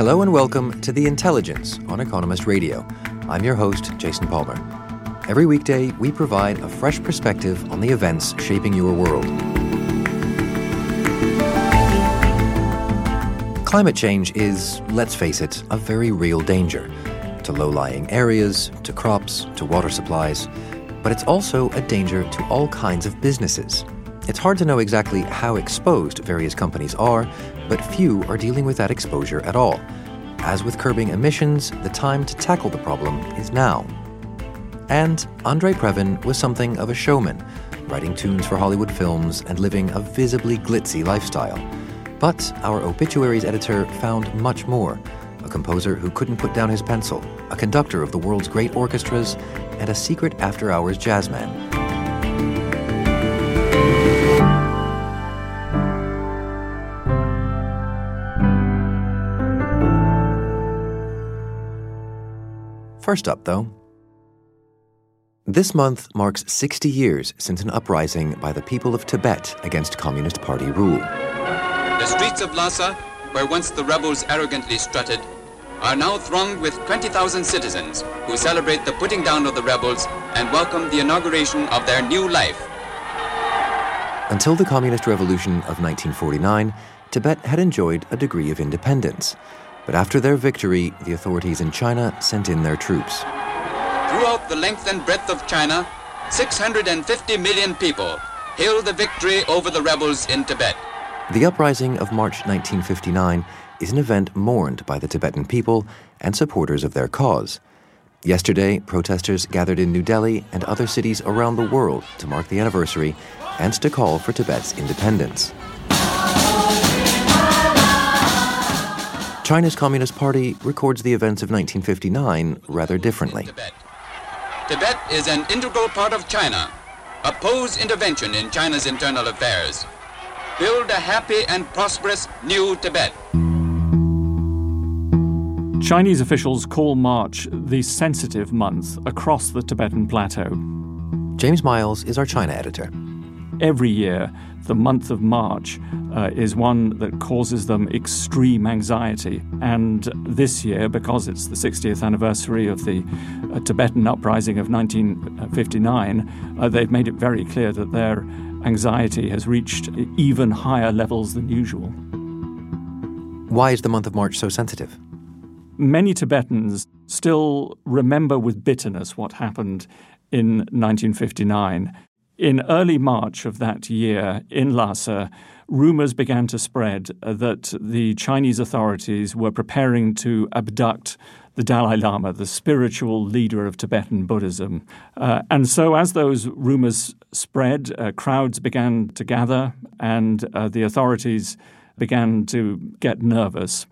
Hello and welcome to The Intelligence on Economist Radio. I'm your host, Jason Palmer. Every weekday, we provide a fresh perspective on the events shaping your world. Climate change is, let's face it, a very real danger to low lying areas, to crops, to water supplies. But it's also a danger to all kinds of businesses. It's hard to know exactly how exposed various companies are, but few are dealing with that exposure at all. As with curbing emissions, the time to tackle the problem is now. And Andre Previn was something of a showman, writing tunes for Hollywood films and living a visibly glitzy lifestyle. But our obituaries editor found much more a composer who couldn't put down his pencil, a conductor of the world's great orchestras, and a secret after hours jazzman. First up, though, this month marks 60 years since an uprising by the people of Tibet against Communist Party rule. The streets of Lhasa, where once the rebels arrogantly strutted, are now thronged with 20,000 citizens who celebrate the putting down of the rebels and welcome the inauguration of their new life. Until the Communist Revolution of 1949, Tibet had enjoyed a degree of independence. But after their victory, the authorities in China sent in their troops. Throughout the length and breadth of China, 650 million people hailed the victory over the rebels in Tibet. The uprising of March 1959 is an event mourned by the Tibetan people and supporters of their cause. Yesterday, protesters gathered in New Delhi and other cities around the world to mark the anniversary and to call for Tibet's independence. China's Communist Party records the events of 1959 rather differently. Tibet. Tibet is an integral part of China. Oppose intervention in China's internal affairs. Build a happy and prosperous new Tibet. Chinese officials call March the sensitive month across the Tibetan plateau. James Miles is our China editor. Every year, the month of March uh, is one that causes them extreme anxiety. And this year, because it's the 60th anniversary of the uh, Tibetan uprising of 1959, uh, they've made it very clear that their anxiety has reached even higher levels than usual. Why is the month of March so sensitive? Many Tibetans still remember with bitterness what happened in 1959. In early March of that year in Lhasa, rumors began to spread that the Chinese authorities were preparing to abduct the Dalai Lama, the spiritual leader of Tibetan Buddhism. Uh, and so, as those rumors spread, uh, crowds began to gather, and uh, the authorities began to get nervous.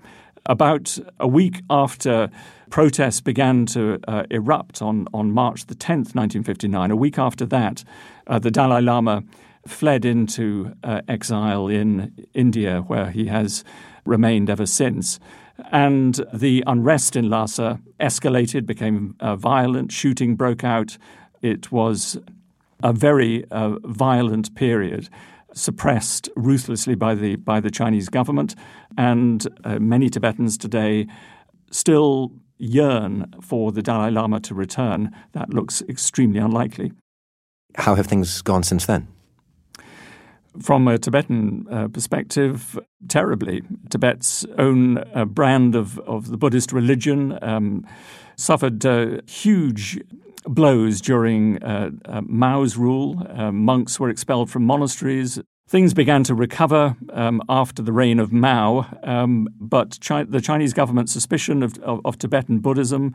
About a week after protests began to uh, erupt on, on March the 10th, 1959, a week after that, uh, the Dalai Lama fled into uh, exile in India, where he has remained ever since. And the unrest in Lhasa escalated, became uh, violent, shooting broke out. It was a very uh, violent period suppressed ruthlessly by the by the Chinese government, and uh, many Tibetans today still yearn for the Dalai Lama to return. That looks extremely unlikely. How have things gone since then? From a Tibetan uh, perspective, terribly. Tibet's own uh, brand of, of the Buddhist religion um, suffered uh, huge blows during uh, uh, Mao's rule. Uh, monks were expelled from monasteries. Things began to recover um, after the reign of Mao, um, but Chi- the Chinese government's suspicion of, of, of, Tibetan Buddhism,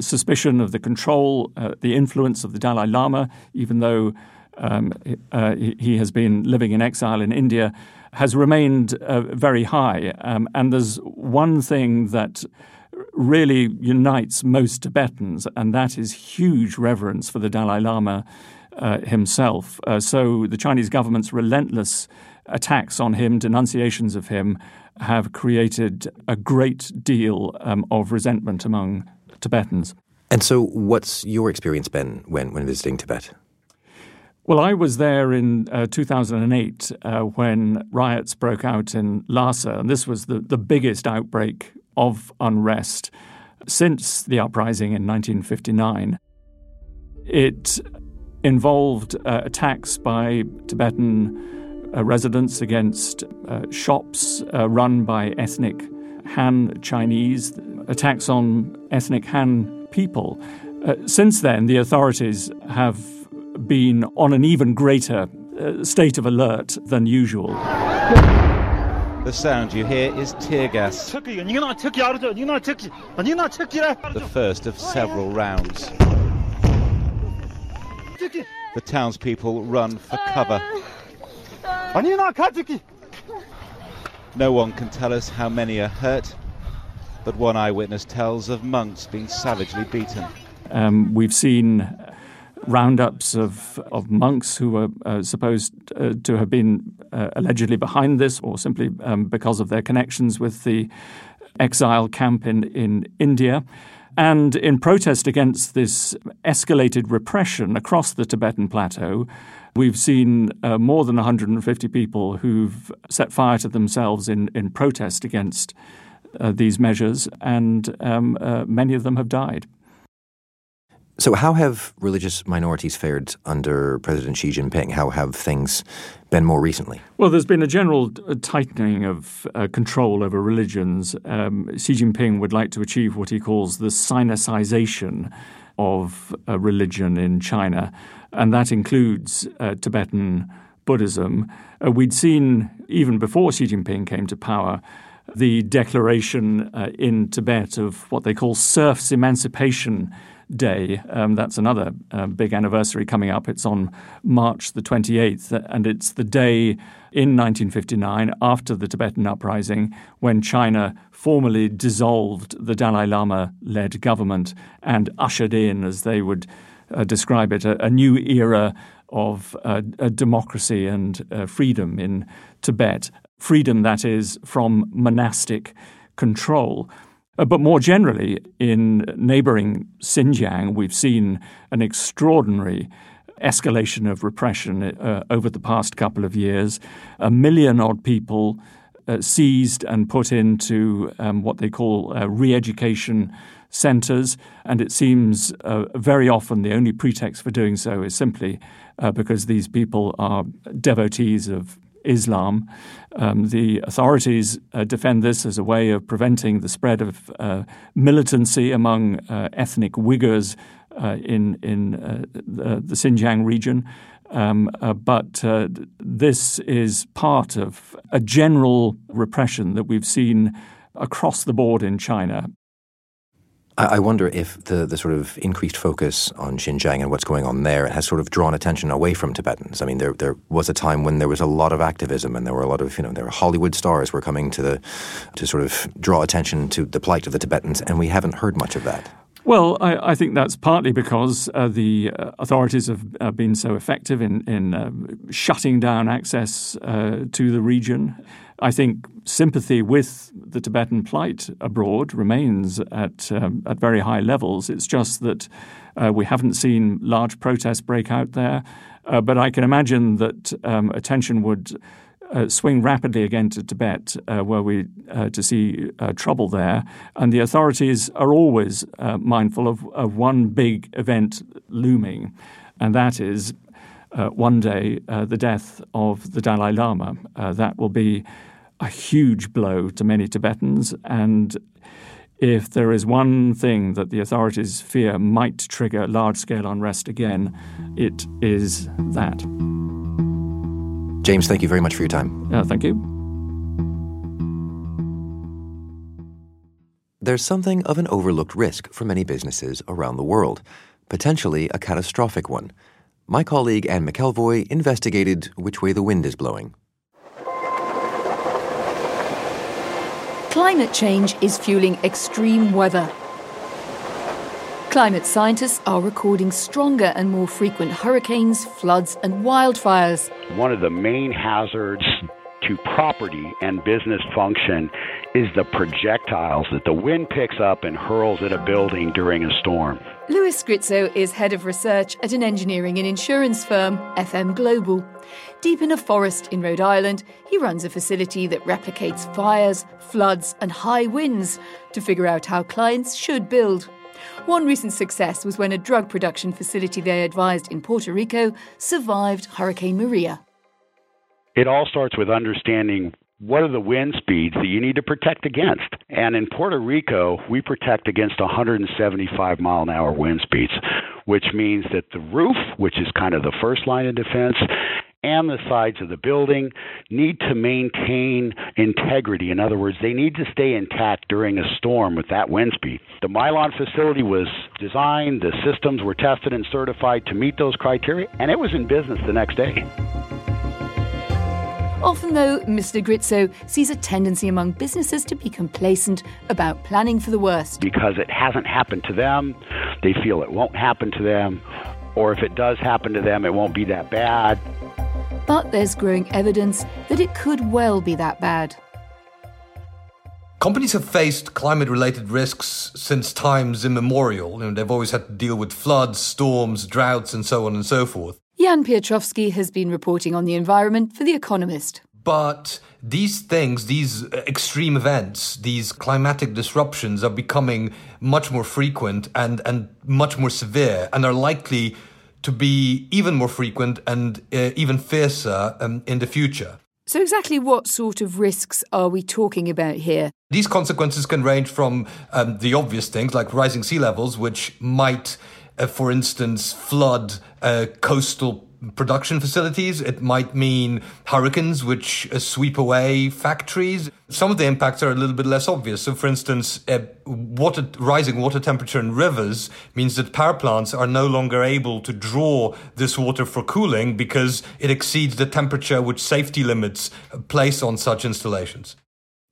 suspicion of the control, uh, the influence of the Dalai Lama, even though um, uh, he has been living in exile in India, has remained uh, very high. Um, and there's one thing that really unites most Tibetans, and that is huge reverence for the Dalai Lama uh, himself. Uh, so the Chinese government's relentless attacks on him, denunciations of him, have created a great deal um, of resentment among Tibetans. And so, what's your experience been when, when visiting Tibet? Well, I was there in uh, 2008 uh, when riots broke out in Lhasa, and this was the, the biggest outbreak of unrest since the uprising in 1959. It involved uh, attacks by Tibetan uh, residents against uh, shops uh, run by ethnic Han Chinese, attacks on ethnic Han people. Uh, since then, the authorities have been on an even greater uh, state of alert than usual. The sound you hear is tear gas. The first of several rounds. The townspeople run for cover. No one can tell us how many are hurt, but one eyewitness tells of monks being savagely beaten. Um, we've seen roundups of, of monks who were uh, supposed uh, to have been uh, allegedly behind this or simply um, because of their connections with the exile camp in, in India. And in protest against this escalated repression across the Tibetan plateau, we've seen uh, more than 150 people who've set fire to themselves in, in protest against uh, these measures, and um, uh, many of them have died. So, how have religious minorities fared under President Xi Jinping? How have things been more recently? Well, there's been a general uh, tightening of uh, control over religions. Um, Xi Jinping would like to achieve what he calls the Sinicization of uh, religion in China, and that includes uh, Tibetan Buddhism. Uh, we'd seen, even before Xi Jinping came to power, the declaration uh, in Tibet of what they call serfs' emancipation Day. Um, that's another uh, big anniversary coming up. It's on March the 28th, and it's the day in 1959, after the Tibetan uprising, when China formally dissolved the Dalai Lama led government and ushered in, as they would uh, describe it, a, a, new era of uh, democracy and uh, freedom in Tibet. Freedom, that is, from monastic control. Uh, but more generally, in neighboring Xinjiang, we've seen an extraordinary escalation of repression uh, over the past couple of years. A million odd people uh, seized and put into um, what they call uh, re education centres. And it seems uh, very often the only pretext for doing so is simply uh, because these people are devotees of Islam. Um, the authorities uh, defend this as a way of preventing the spread of uh, militancy among uh, ethnic Uyghurs uh, in in uh, the, the, Xinjiang region. Um, but this is part of a general repression that we've seen across the board in China. I wonder if the, the sort of increased focus on Xinjiang and what's going on there has sort of drawn attention away from Tibetans. I mean, there there was a time when there was a lot of activism and there were a lot of you know there were Hollywood stars were coming to the to sort of draw attention to the plight of the Tibetans, and we haven't heard much of that. Well, I, I, think that's partly because uh, the uh, authorities have uh, been so effective in, in uh, shutting down access uh, to the region. I think sympathy with the Tibetan plight abroad remains at um, at very high levels. It's just that uh, we haven't seen large protests break out there. Uh, but I can imagine that um, attention would uh, swing rapidly again to Tibet, uh, were we uh, to see uh, trouble there. And the authorities are always mindful of, of, one big event looming, and that is. one day, the death of the Dalai Lama. that will be a huge blow to many Tibetans. And if there is one thing that the authorities fear might trigger large scale unrest again, it is that. James, thank you very much for your time. Uh, thank you. There's something of an overlooked risk for many businesses around the world, potentially a catastrophic one my colleague Anne McElvoy investigated which way the wind is blowing. Climate change is fueling extreme weather. Climate scientists are recording stronger and more frequent hurricanes, floods, and wildfires. One of the main hazards to property and business function is the projectiles that the wind picks up and hurls at a building during a storm. Louis Gritzo is head of research at an engineering and insurance firm, FM Global. Deep in a forest in Rhode Island, he runs a facility that replicates fires, floods, and high winds to figure out how clients should build. One recent success was when a drug production facility they advised in Puerto Rico survived Hurricane Maria. It all starts with understanding what are the wind speeds that you need to protect against? And in Puerto Rico, we protect against 175 mile an hour wind speeds, which means that the roof, which is kind of the first line of defense, and the sides of the building need to maintain integrity. In other words, they need to stay intact during a storm with that wind speed. The Mylan facility was designed, the systems were tested and certified to meet those criteria, and it was in business the next day. Often, though, Mr. Gritzo sees a tendency among businesses to be complacent about planning for the worst. Because it hasn't happened to them, they feel it won't happen to them, or if it does happen to them, it won't be that bad. But there's growing evidence that it could well be that bad. Companies have faced climate related risks since times immemorial. You know, they've always had to deal with floods, storms, droughts, and so on and so forth. Jan Piotrowski has been reporting on the environment for The Economist. But these things, these extreme events, these climatic disruptions are becoming much more frequent and, and much more severe and are likely to be even more frequent and uh, even fiercer um, in the future. So, exactly what sort of risks are we talking about here? These consequences can range from um, the obvious things like rising sea levels, which might uh, for instance, flood uh, coastal production facilities. It might mean hurricanes, which uh, sweep away factories. Some of the impacts are a little bit less obvious. So, for instance, uh, water, rising water temperature in rivers means that power plants are no longer able to draw this water for cooling because it exceeds the temperature which safety limits place on such installations.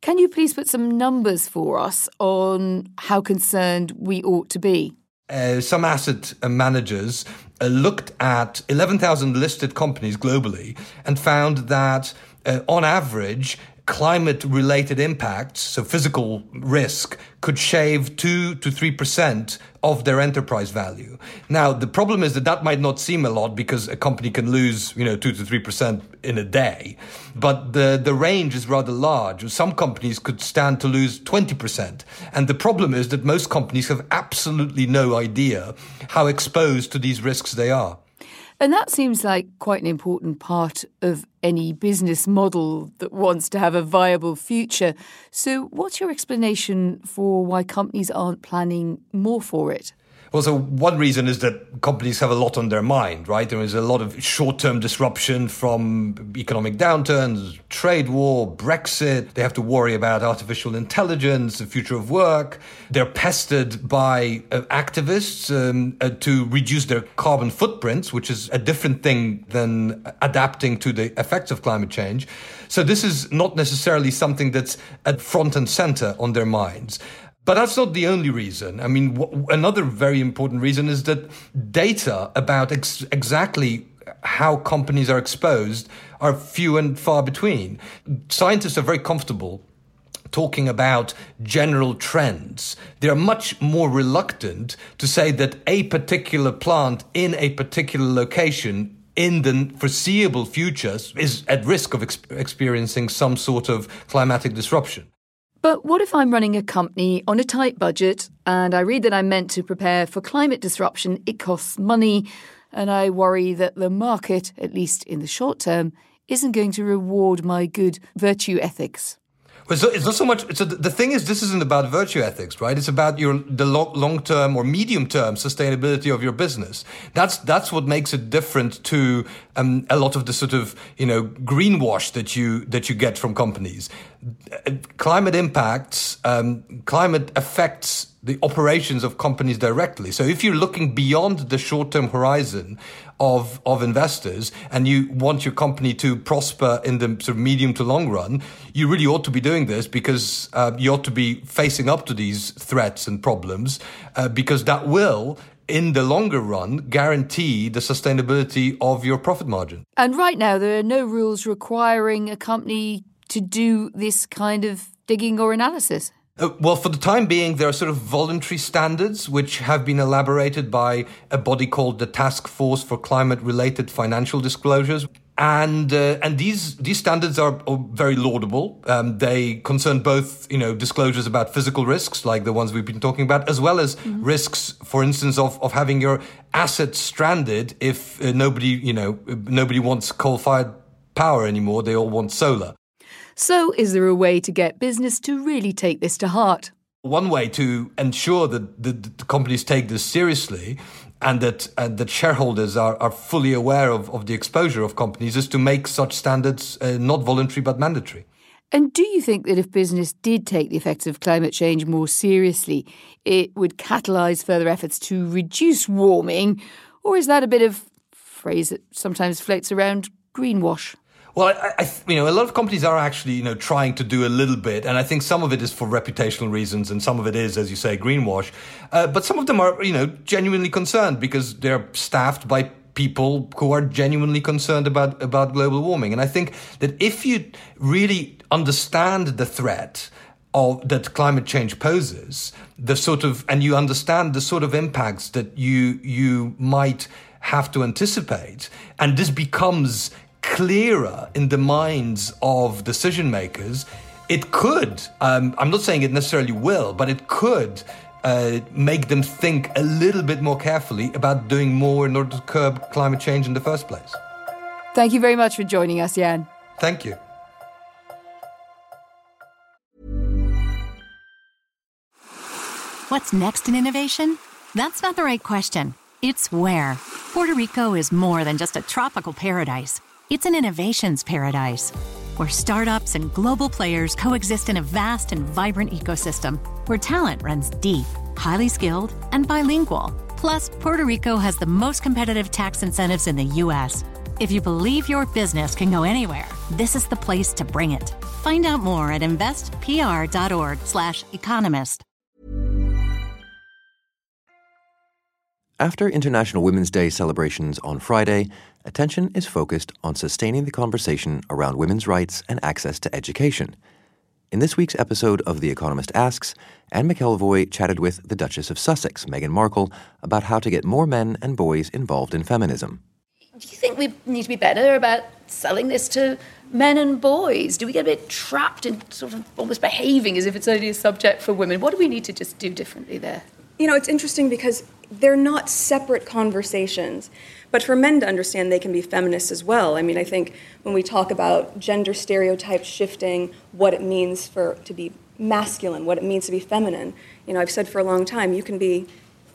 Can you please put some numbers for us on how concerned we ought to be? Uh, some asset managers uh, looked at 11,000 listed companies globally and found that uh, on average, climate related impacts, so physical risk, could shave 2 to 3% of their enterprise value. Now, the problem is that that might not seem a lot because a company can lose, you know, 2 to 3% in a day. But the, the range is rather large. Some companies could stand to lose 20%. And the problem is that most companies have absolutely no idea how exposed to these risks they are. And that seems like quite an important part of any business model that wants to have a viable future. So, what's your explanation for why companies aren't planning more for it? Well, so one reason is that companies have a lot on their mind, right? There is a lot of short term disruption from economic downturns, trade war, Brexit. They have to worry about artificial intelligence, the future of work. They're pestered by uh, activists um, uh, to reduce their carbon footprints, which is a different thing than adapting to the effects of climate change. So this is not necessarily something that's at front and center on their minds. But that's not the only reason. I mean, w- another very important reason is that data about ex- exactly how companies are exposed are few and far between. Scientists are very comfortable talking about general trends. They're much more reluctant to say that a particular plant in a particular location in the foreseeable future is at risk of ex- experiencing some sort of climatic disruption. But what if I'm running a company on a tight budget and I read that I'm meant to prepare for climate disruption? It costs money, and I worry that the market, at least in the short term, isn't going to reward my good virtue ethics. Well, it's not so much. So the thing is, this isn't about virtue ethics, right? It's about your the long term or medium term sustainability of your business. That's that's what makes it different to um, a lot of the sort of you know greenwash that you that you get from companies. Climate impacts, um, climate affects the operations of companies directly. So if you're looking beyond the short term horizon, of, of investors and you want your company to prosper in the sort of medium to long run, you really ought to be doing this because uh, you ought to be facing up to these threats and problems uh, because that will in the longer run, guarantee the sustainability of your profit margin. And right now, there are no rules requiring a company to do this kind of digging or analysis. Uh, well, for the time being, there are sort of voluntary standards which have been elaborated by a body called the Task Force for Climate Related Financial Disclosures. And uh, and these these standards are, are very laudable. Um, they concern both you know disclosures about physical risks like the ones we've been talking about, as well as mm-hmm. risks, for instance, of, of having your assets stranded if uh, nobody you know nobody wants coal fired power anymore. They all want solar. So, is there a way to get business to really take this to heart? One way to ensure that the, the companies take this seriously and that and that shareholders are, are fully aware of, of the exposure of companies is to make such standards uh, not voluntary but mandatory. And do you think that if business did take the effects of climate change more seriously, it would catalyse further efforts to reduce warming? Or is that a bit of phrase that sometimes floats around greenwash? Well, I, I, you know, a lot of companies are actually, you know, trying to do a little bit, and I think some of it is for reputational reasons, and some of it is, as you say, greenwash. Uh, but some of them are, you know, genuinely concerned because they're staffed by people who are genuinely concerned about about global warming. And I think that if you really understand the threat of that climate change poses, the sort of, and you understand the sort of impacts that you you might have to anticipate, and this becomes clearer in the minds of decision makers, it could, um, I'm not saying it necessarily will, but it could uh, make them think a little bit more carefully about doing more in order to curb climate change in the first place. Thank you very much for joining us, Jan. Thank you. What's next in innovation? That's not the right question. It's where. Puerto Rico is more than just a tropical paradise. It's an innovations paradise where startups and global players coexist in a vast and vibrant ecosystem where talent runs deep, highly skilled, and bilingual. Plus, Puerto Rico has the most competitive tax incentives in the U.S. If you believe your business can go anywhere, this is the place to bring it. Find out more at investpr.org/economist. After International Women's Day celebrations on Friday, attention is focused on sustaining the conversation around women's rights and access to education. In this week's episode of The Economist Asks, Anne McElvoy chatted with the Duchess of Sussex, Meghan Markle, about how to get more men and boys involved in feminism. Do you think we need to be better about selling this to men and boys? Do we get a bit trapped in sort of almost behaving as if it's only a subject for women? What do we need to just do differently there? You know, it's interesting because they're not separate conversations. But for men to understand, they can be feminists as well. I mean, I think when we talk about gender stereotypes shifting, what it means for to be masculine, what it means to be feminine. You know, I've said for a long time, you can be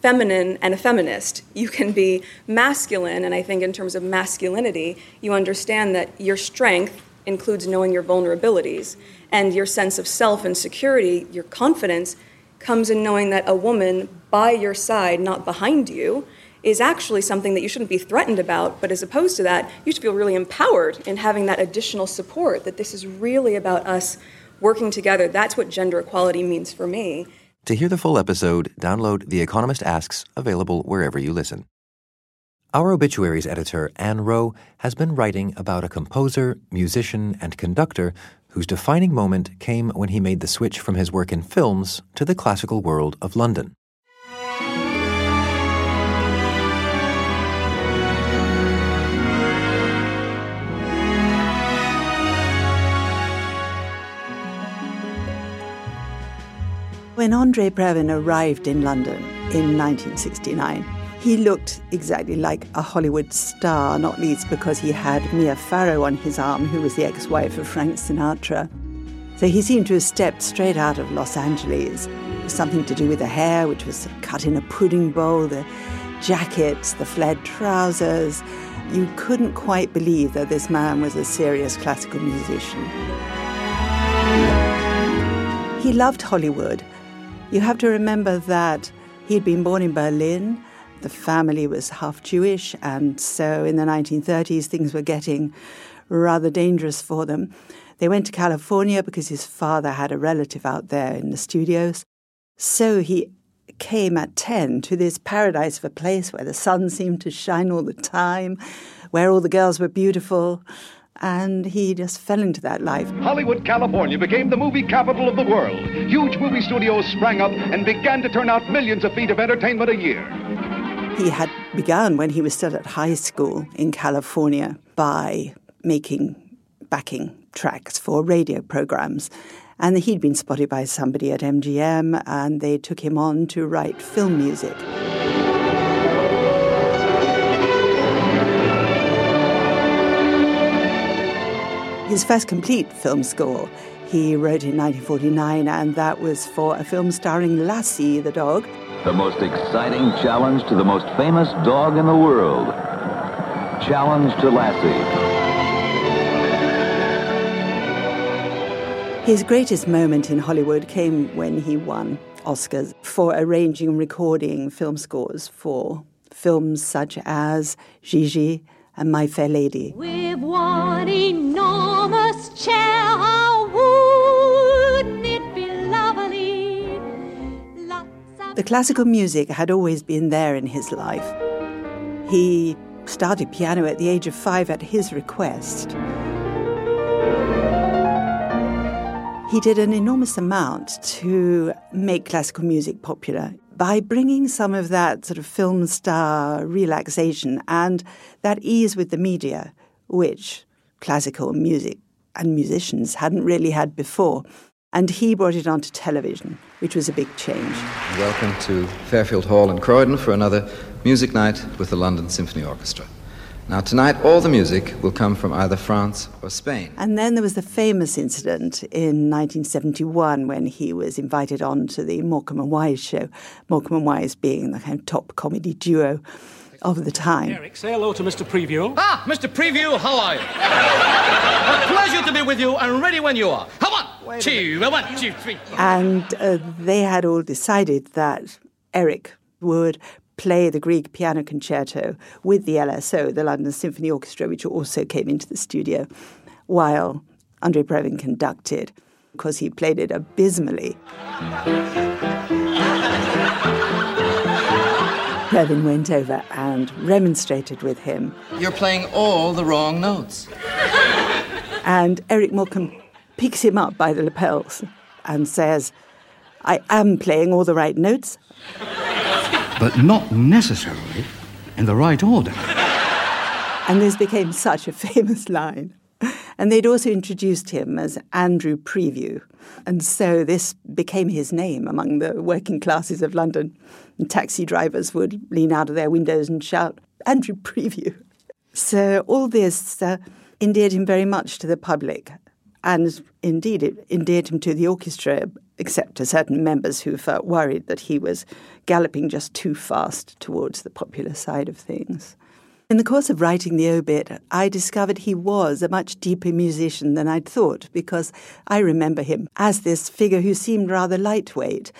feminine and a feminist. You can be masculine, and I think in terms of masculinity, you understand that your strength includes knowing your vulnerabilities, and your sense of self and security, your confidence, comes in knowing that a woman by your side, not behind you, is actually something that you shouldn't be threatened about, but as opposed to that, you should feel really empowered in having that additional support, that this is really about us working together. That's what gender equality means for me. To hear the full episode, download The Economist Asks, available wherever you listen. Our obituaries editor, Ann Wroe, has been writing about a composer, musician, and conductor whose defining moment came when he made the switch from his work in films to the classical world of London. When Andre Previn arrived in London in 1969, he looked exactly like a Hollywood star, not least because he had Mia Farrow on his arm, who was the ex wife of Frank Sinatra. So he seemed to have stepped straight out of Los Angeles. Something to do with the hair, which was cut in a pudding bowl, the jackets, the flared trousers. You couldn't quite believe that this man was a serious classical musician. He loved Hollywood you have to remember that he'd been born in Berlin The family was half Jewish, and so in the 1930s, things were getting rather dangerous for them. They went to California because his father had a relative out there in the studios. So he came at 10 to this paradise of a place where the sun seemed to shine all the time, where all the girls were beautiful, and he just fell into that life. Hollywood, California became the movie capital of the world. Huge movie studios sprang up and began to turn out millions of feet of entertainment a year. He had begun when he was still at high school in California by making backing tracks for radio programs. And he'd been spotted by somebody at MGM, and they took him on to write film music. His first complete film score he wrote in 1949, and that was for a film starring Lassie the dog. The most exciting challenge to the most famous dog in the world. Challenge to Lassie. His greatest moment in Hollywood came when he won Oscars for arranging and recording film scores for films such as Gigi and My Fair Lady. With one enormous chair, how wouldn't it be lovely? The classical music had always been there in his life. He started piano at the age of five at his request. He did an enormous amount to make classical music popular by bringing some of that sort of film star relaxation and that ease with the media, which classical music and musicians hadn't really had before. And he brought it onto television, which was a big change. Welcome to Fairfield Hall in Croydon for another music night with the London Symphony Orchestra. Now, tonight, all the music will come from either France or Spain. And then there was the famous incident in 1971 when he was invited on to the Morecambe and Wise show. Morecambe and Wise being the kind of top comedy duo of the time. Eric, say hello to Mr. Preview. Ah, Mr. Preview, how are you? a pleasure to be with you and ready when you are. Come on! Two, one, two, three. And uh, they had all decided that Eric would play the Grieg piano concerto with the LSO, the London Symphony Orchestra, which also came into the studio, while Andre Previn conducted, because he played it abysmally. Previn went over and remonstrated with him. You're playing all the wrong notes. And Eric Morecambe picks him up by the lapels and says, I am playing all the right notes but not necessarily in the right order. And this became such a famous line. And they'd also introduced him as Andrew Preview. And so this became his name among the working classes of London. And taxi drivers would lean out of their windows and shout, Andrew Preview. So all this uh, endeared him very much to the public. And indeed, it endeared him to the orchestra except to certain members who felt worried that he was galloping just too fast towards the popular side of things. In the course of writing the obit, I discovered he was a much deeper musician than I'd thought, because I remember him as this figure who seemed rather lightweight,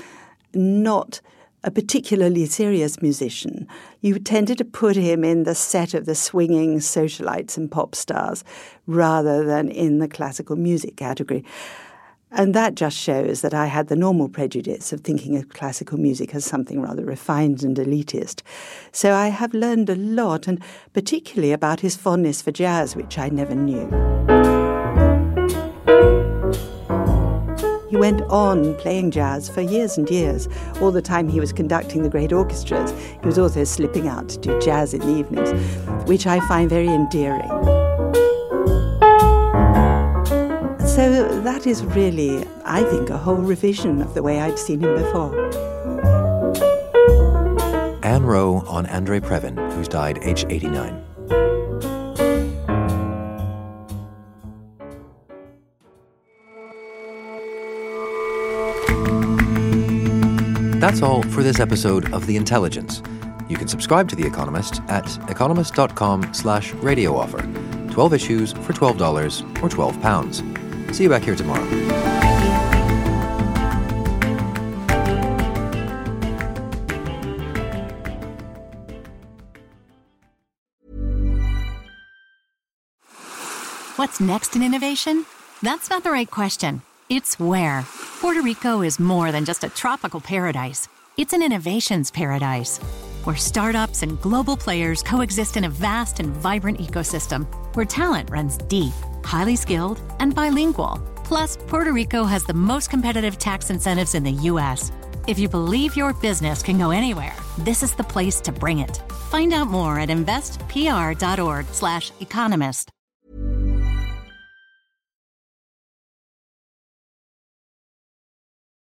not a particularly serious musician. You tended to put him in the set of the swinging socialites and pop stars rather than in the classical music category. And that just shows that I had the normal prejudice of thinking of classical music as something rather refined and elitist. So I have learned a lot, and particularly about his fondness for jazz, which I never knew. He went on playing jazz for years and years. All the time he was conducting the great orchestras, he was also slipping out to do jazz in the evenings, which I find very endearing. So that is really, I think, a whole revision of the way I'd seen him before. Ann Wroe on Andre Previn, who's died aged 89. That's all for this episode of The Intelligence. You can subscribe to The Economist at economist.com slash radio offer. 12 issues for $12 or £12. See you back here tomorrow. What's next in innovation? That's not the right question. It's where. Puerto Rico is more than just a tropical paradise, it's an innovations paradise where startups and global players coexist in a vast and vibrant ecosystem where talent runs deep highly skilled, and bilingual. Plus, Puerto Rico has the most competitive tax incentives in the U.S. If you believe your business can go anywhere, this is the place to bring it. Find out more at investpr.org/economist.